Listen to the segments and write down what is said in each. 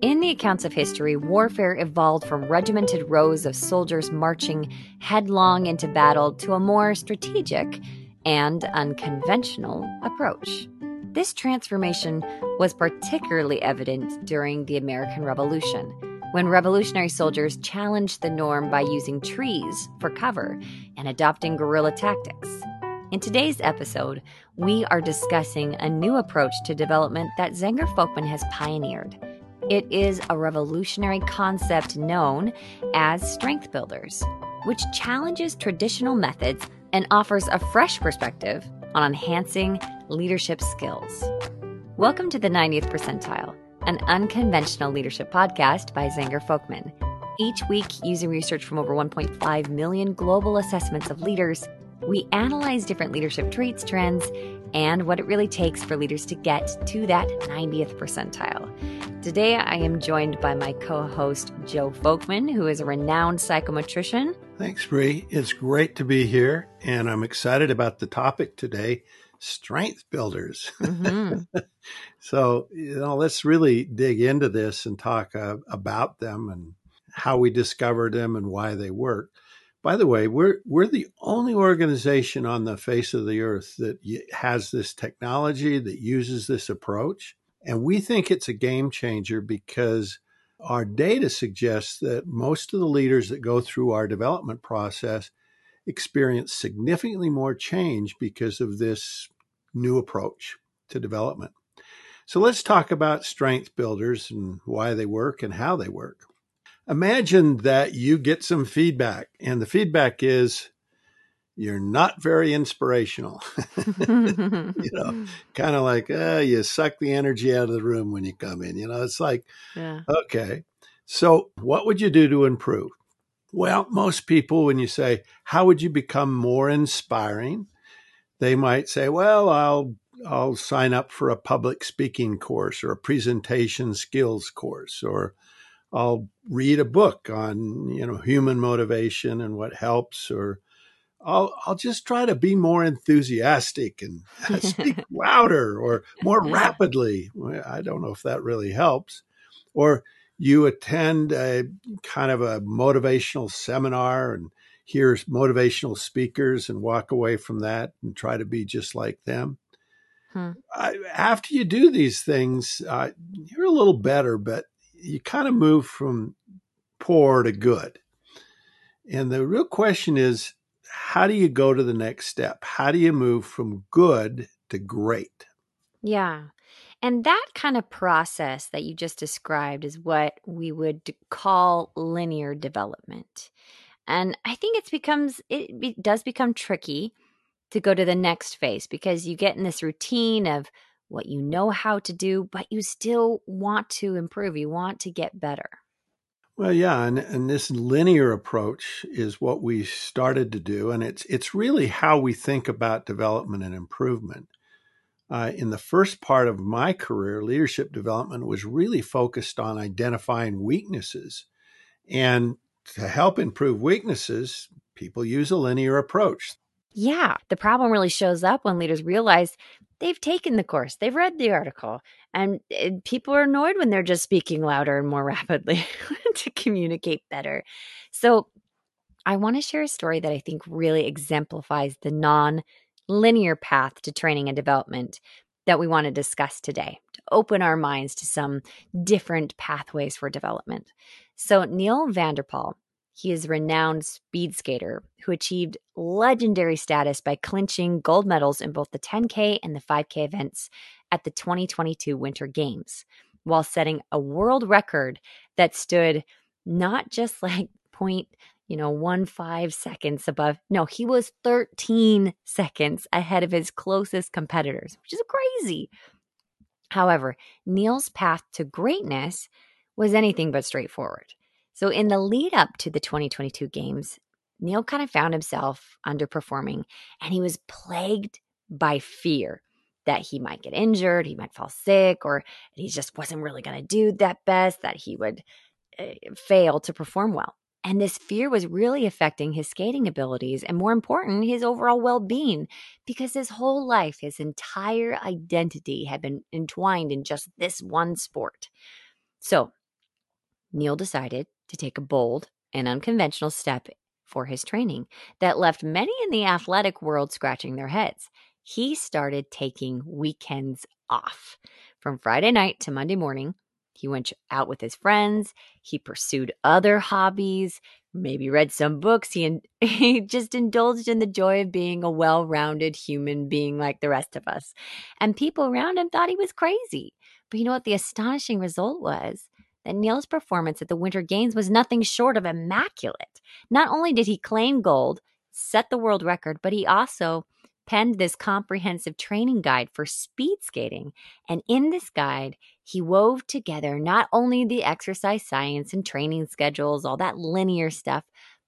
In the accounts of history, warfare evolved from regimented rows of soldiers marching headlong into battle to a more strategic and unconventional approach. This transformation was particularly evident during the American Revolution, when revolutionary soldiers challenged the norm by using trees for cover and adopting guerrilla tactics. In today's episode, we are discussing a new approach to development that Zenger Folkman has pioneered. It is a revolutionary concept known as strength builders, which challenges traditional methods and offers a fresh perspective on enhancing leadership skills. Welcome to the 90th Percentile, an unconventional leadership podcast by Zenger Folkman. Each week, using research from over 1.5 million global assessments of leaders, we analyze different leadership traits, trends, and what it really takes for leaders to get to that 90th percentile. Today, I am joined by my co host, Joe Folkman, who is a renowned psychometrician. Thanks, Bree. It's great to be here, and I'm excited about the topic today strength builders. Mm-hmm. so, you know, let's really dig into this and talk uh, about them and how we discovered them and why they work. By the way, we're we're the only organization on the face of the earth that has this technology that uses this approach, and we think it's a game changer because our data suggests that most of the leaders that go through our development process experience significantly more change because of this new approach to development. So let's talk about strength builders and why they work and how they work. Imagine that you get some feedback, and the feedback is you're not very inspirational. you know, kind of like, uh, you suck the energy out of the room when you come in. You know, it's like, yeah. okay. So, what would you do to improve? Well, most people, when you say, how would you become more inspiring? They might say, well, I'll I'll sign up for a public speaking course or a presentation skills course or I'll read a book on you know human motivation and what helps, or I'll I'll just try to be more enthusiastic and speak louder or more rapidly. I don't know if that really helps. Or you attend a kind of a motivational seminar and hear motivational speakers and walk away from that and try to be just like them. Hmm. I, after you do these things, uh, you're a little better, but you kind of move from poor to good. And the real question is how do you go to the next step? How do you move from good to great? Yeah. And that kind of process that you just described is what we would call linear development. And I think it becomes it does become tricky to go to the next phase because you get in this routine of what you know how to do, but you still want to improve. You want to get better. Well, yeah, and, and this linear approach is what we started to do, and it's it's really how we think about development and improvement. Uh, in the first part of my career, leadership development was really focused on identifying weaknesses, and to help improve weaknesses, people use a linear approach. Yeah, the problem really shows up when leaders realize they've taken the course, they've read the article, and eh, people are annoyed when they're just speaking louder and more rapidly to communicate better. So, I want to share a story that I think really exemplifies the non linear path to training and development that we want to discuss today to open our minds to some different pathways for development. So, Neil van der Poel he is a renowned speed skater who achieved legendary status by clinching gold medals in both the 10K and the 5K events at the 2022 Winter Games, while setting a world record that stood not just like point, you know, one five seconds above. No, he was 13 seconds ahead of his closest competitors, which is crazy. However, Neil's path to greatness was anything but straightforward. So, in the lead up to the 2022 games, Neil kind of found himself underperforming and he was plagued by fear that he might get injured, he might fall sick, or he just wasn't really going to do that best, that he would uh, fail to perform well. And this fear was really affecting his skating abilities and, more important, his overall well being because his whole life, his entire identity had been entwined in just this one sport. So, Neil decided to take a bold and unconventional step for his training that left many in the athletic world scratching their heads. He started taking weekends off. From Friday night to Monday morning, he went out with his friends. He pursued other hobbies, maybe read some books. He, he just indulged in the joy of being a well rounded human being like the rest of us. And people around him thought he was crazy. But you know what? The astonishing result was that Neil's performance at the Winter Games was nothing short of immaculate. Not only did he claim gold, set the world record, but he also penned this comprehensive training guide for speed skating. And in this guide, he wove together not only the exercise science and training schedules, all that linear stuff,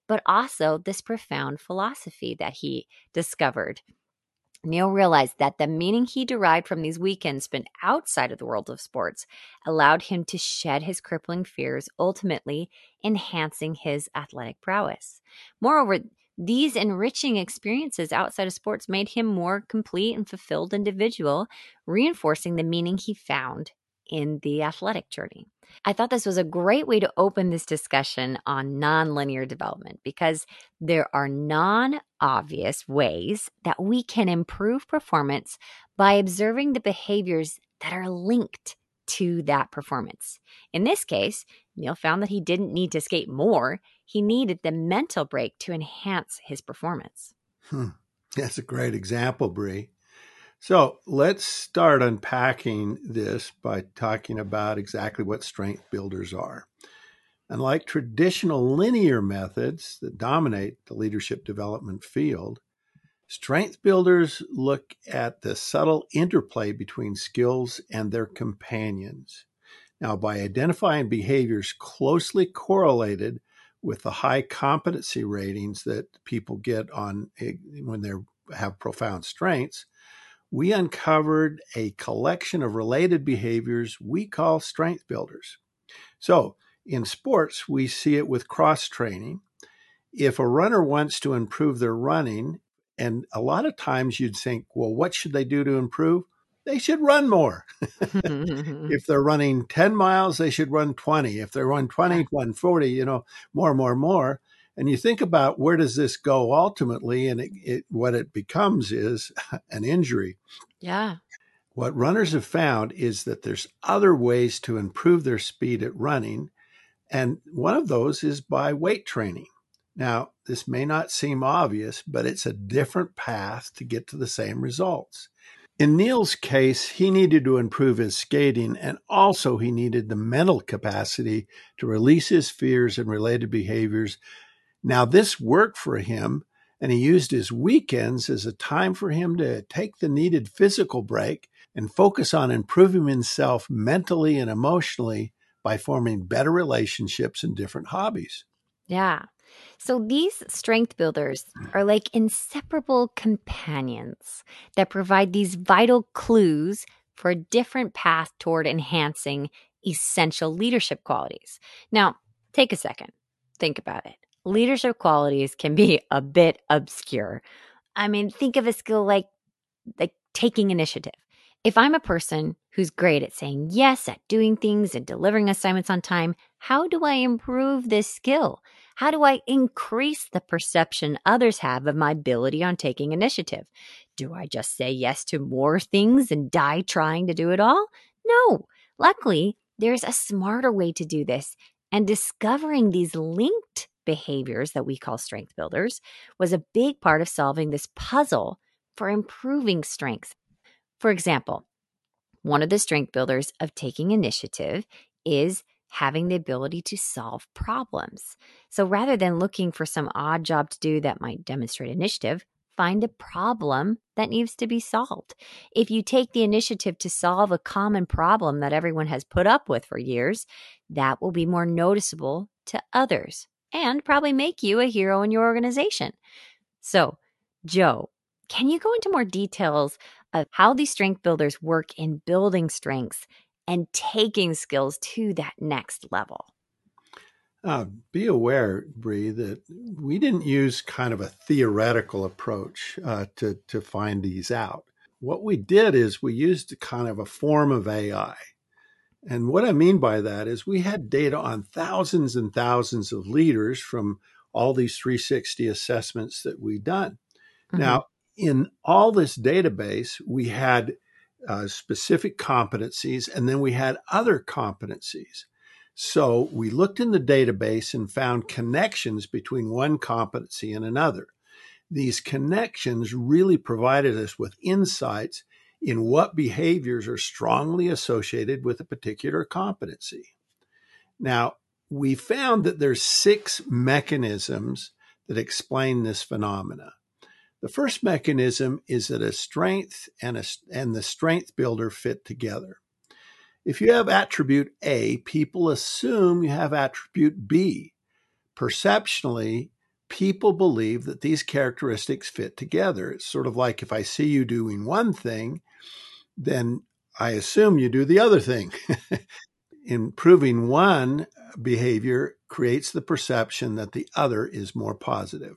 but also this profound philosophy that he discovered Neil realized that the meaning he derived from these weekends spent outside of the world of sports allowed him to shed his crippling fears, ultimately enhancing his athletic prowess. Moreover, these enriching experiences outside of sports made him more complete and fulfilled individual, reinforcing the meaning he found in the athletic journey. I thought this was a great way to open this discussion on nonlinear development because there are non obvious ways that we can improve performance by observing the behaviors that are linked to that performance. In this case, Neil found that he didn't need to skate more, he needed the mental break to enhance his performance. Hmm. That's a great example, Bree. So let's start unpacking this by talking about exactly what strength builders are. Unlike traditional linear methods that dominate the leadership development field, strength builders look at the subtle interplay between skills and their companions. Now, by identifying behaviors closely correlated with the high competency ratings that people get on eh, when they have profound strengths, we uncovered a collection of related behaviors we call strength builders. So, in sports, we see it with cross training. If a runner wants to improve their running, and a lot of times you'd think, well, what should they do to improve? They should run more. Mm-hmm, if mm-hmm. they're running 10 miles, they should run 20. If they run 20, 140, you know, more, more, more. And you think about where does this go ultimately, and it, it, what it becomes is an injury. Yeah. What runners have found is that there's other ways to improve their speed at running, and one of those is by weight training. Now, this may not seem obvious, but it's a different path to get to the same results. In Neil's case, he needed to improve his skating and also he needed the mental capacity to release his fears and related behaviors now, this worked for him, and he used his weekends as a time for him to take the needed physical break and focus on improving himself mentally and emotionally by forming better relationships and different hobbies. Yeah. So these strength builders hmm. are like inseparable companions that provide these vital clues for a different path toward enhancing essential leadership qualities. Now, take a second. Think about it leadership qualities can be a bit obscure. I mean, think of a skill like like taking initiative. If I'm a person who's great at saying yes, at doing things and delivering assignments on time, how do I improve this skill? How do I increase the perception others have of my ability on taking initiative? Do I just say yes to more things and die trying to do it all? No. Luckily, there's a smarter way to do this. And discovering these linked behaviors that we call strength builders was a big part of solving this puzzle for improving strength. For example, one of the strength builders of taking initiative is having the ability to solve problems. So rather than looking for some odd job to do that might demonstrate initiative, find a problem that needs to be solved. If you take the initiative to solve a common problem that everyone has put up with for years, that will be more noticeable to others and probably make you a hero in your organization. So, Joe, can you go into more details of how these strength builders work in building strengths and taking skills to that next level? Uh, be aware, Bree, that we didn't use kind of a theoretical approach uh, to to find these out. What we did is we used kind of a form of AI, And what I mean by that is we had data on thousands and thousands of leaders from all these 360 assessments that we've done. Mm-hmm. Now, in all this database, we had uh, specific competencies and then we had other competencies. So we looked in the database and found connections between one competency and another. These connections really provided us with insights in what behaviors are strongly associated with a particular competency. Now, we found that there's six mechanisms that explain this phenomena. The first mechanism is that a strength and, a, and the strength builder fit together. If you have attribute A, people assume you have attribute B. Perceptionally, people believe that these characteristics fit together. It's sort of like if I see you doing one thing, then I assume you do the other thing. Improving one behavior creates the perception that the other is more positive.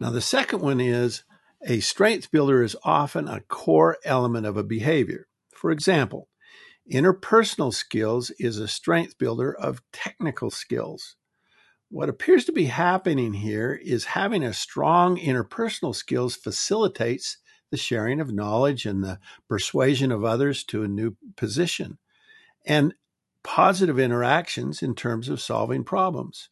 Now, the second one is a strength builder is often a core element of a behavior. For example, interpersonal skills is a strength builder of technical skills. What appears to be happening here is having a strong interpersonal skills facilitates the sharing of knowledge and the persuasion of others to a new position, and positive interactions in terms of solving problems.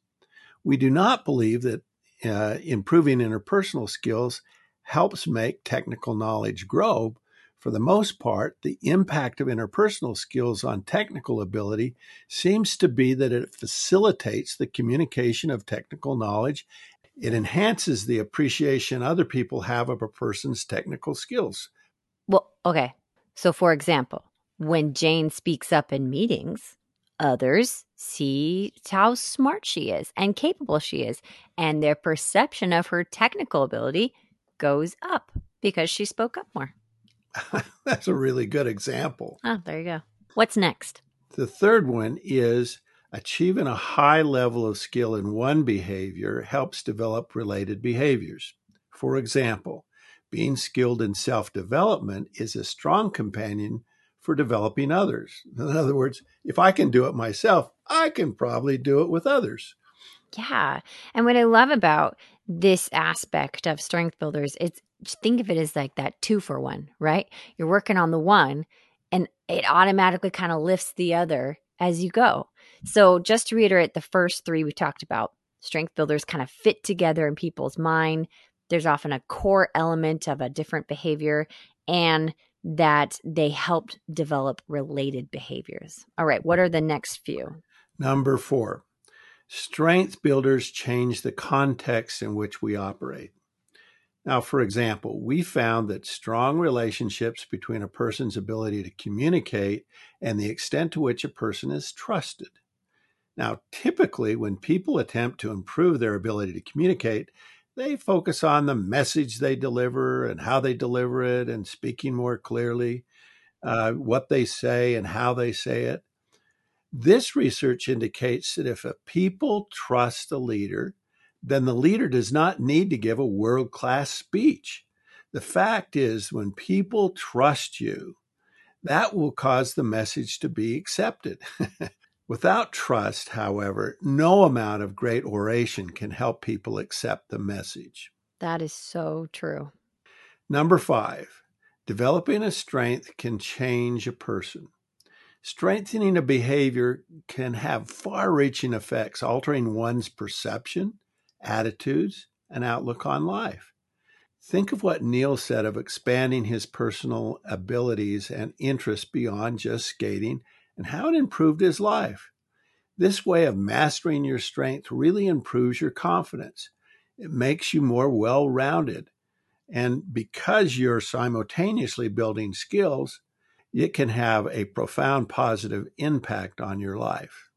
We do not believe that uh, improving interpersonal skills helps make technical knowledge grow, for the most part, the impact of interpersonal skills on technical ability seems to be that it facilitates the communication of technical knowledge. It enhances the appreciation other people have of a person's technical skills. Well, okay. So, for example, when Jane speaks up in meetings, others see how smart she is and capable she is, and their perception of her technical ability goes up because she spoke up more. That's a really good example. Oh, there you go. What's next? The third one is achieving a high level of skill in one behavior helps develop related behaviors. For example, being skilled in self development is a strong companion for developing others. In other words, if I can do it myself, I can probably do it with others. Yeah. And what I love about this aspect of strength builders, it's think of it as like that two for one, right? You're working on the one and it automatically kind of lifts the other as you go. So, just to reiterate the first three we talked about, strength builders kind of fit together in people's mind. There's often a core element of a different behavior and that they helped develop related behaviors. All right, what are the next few? Number four, strength builders change the context in which we operate. Now, for example, we found that strong relationships between a person's ability to communicate and the extent to which a person is trusted. Now, typically, when people attempt to improve their ability to communicate, they focus on the message they deliver and how they deliver it and speaking more clearly, uh, what they say and how they say it. This research indicates that if a people trust a leader, then the leader does not need to give a world class speech. The fact is, when people trust you, that will cause the message to be accepted. Without trust, however, no amount of great oration can help people accept the message. That is so true. Number five, developing a strength can change a person. Strengthening a behavior can have far reaching effects, altering one's perception, attitudes, and outlook on life. Think of what Neil said of expanding his personal abilities and interests beyond just skating and how it improved his life. This way of mastering your strength really improves your confidence. It makes you more well rounded. And because you're simultaneously building skills, it can have a profound positive impact on your life.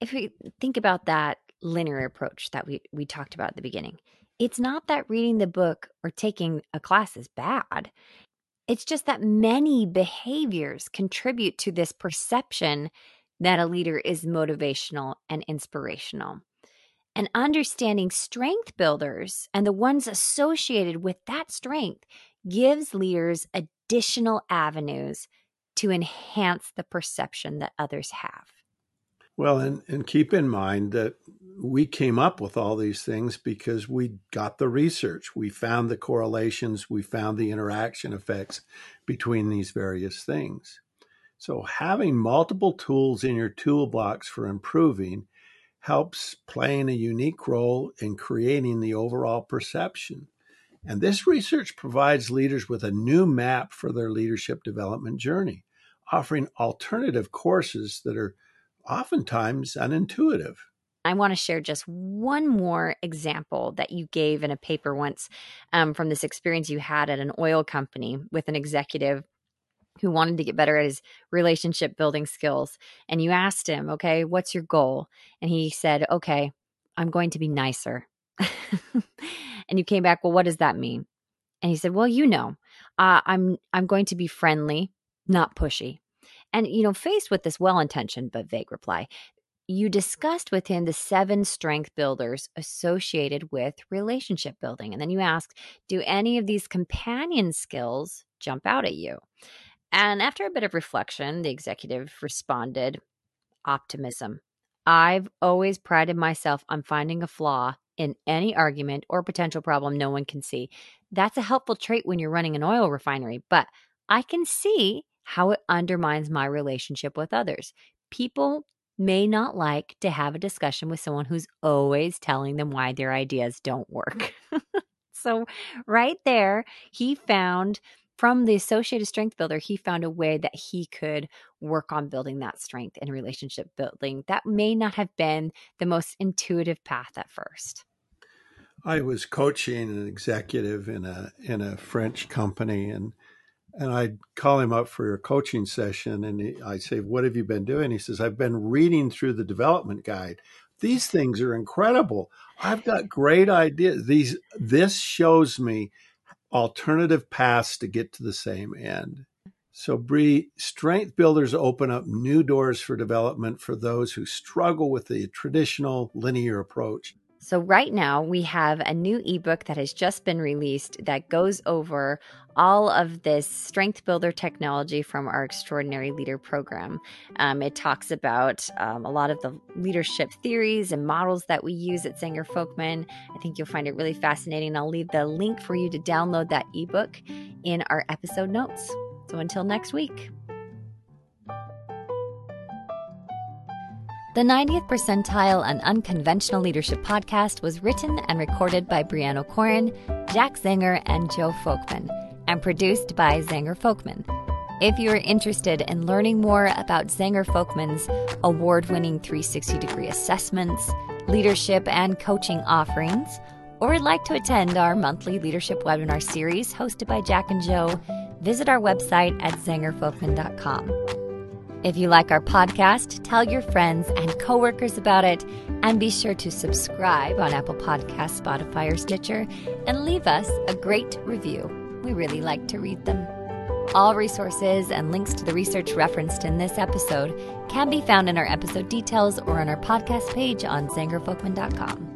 If we think about that linear approach that we, we talked about at the beginning. It's not that reading the book or taking a class is bad. It's just that many behaviors contribute to this perception that a leader is motivational and inspirational. And understanding strength builders and the ones associated with that strength gives leaders additional avenues to enhance the perception that others have. Well, and, and keep in mind that we came up with all these things because we got the research. We found the correlations, we found the interaction effects between these various things. So, having multiple tools in your toolbox for improving helps playing a unique role in creating the overall perception. And this research provides leaders with a new map for their leadership development journey, offering alternative courses that are oftentimes unintuitive. I want to share just one more example that you gave in a paper once um, from this experience you had at an oil company with an executive who wanted to get better at his relationship building skills. And you asked him, okay, what's your goal? And he said, okay, I'm going to be nicer. and you came back, well, what does that mean? And he said, well, you know, uh, I'm I'm going to be friendly, not pushy. And, you know, faced with this well intentioned but vague reply, you discussed with him the seven strength builders associated with relationship building. And then you asked, do any of these companion skills jump out at you? And after a bit of reflection, the executive responded, optimism. I've always prided myself on finding a flaw in any argument or potential problem no one can see. That's a helpful trait when you're running an oil refinery, but I can see how it undermines my relationship with others. People may not like to have a discussion with someone who's always telling them why their ideas don't mm-hmm. work. so, right there, he found from the associated strength builder, he found a way that he could work on building that strength in relationship building. That may not have been the most intuitive path at first. I was coaching an executive in a in a French company and and I'd call him up for a coaching session and he, I say, What have you been doing? He says, I've been reading through the development guide. These things are incredible. I've got great ideas. These this shows me alternative paths to get to the same end. So, Bree, strength builders open up new doors for development for those who struggle with the traditional linear approach. So, right now, we have a new ebook that has just been released that goes over all of this strength builder technology from our Extraordinary Leader program. Um, it talks about um, a lot of the leadership theories and models that we use at Zenger Folkman. I think you'll find it really fascinating. I'll leave the link for you to download that ebook in our episode notes. So, until next week. The 90th Percentile and Unconventional Leadership podcast was written and recorded by Breanne Okoren, Jack Zenger, and Joe Folkman, and produced by Zenger Folkman. If you are interested in learning more about Zenger Folkman's award winning 360 degree assessments, leadership, and coaching offerings, or would like to attend our monthly leadership webinar series hosted by Jack and Joe, visit our website at zengerfolkman.com. If you like our podcast, tell your friends and coworkers about it, and be sure to subscribe on Apple Podcasts, Spotify, or Stitcher, and leave us a great review. We really like to read them. All resources and links to the research referenced in this episode can be found in our episode details or on our podcast page on zengerfolkman.com.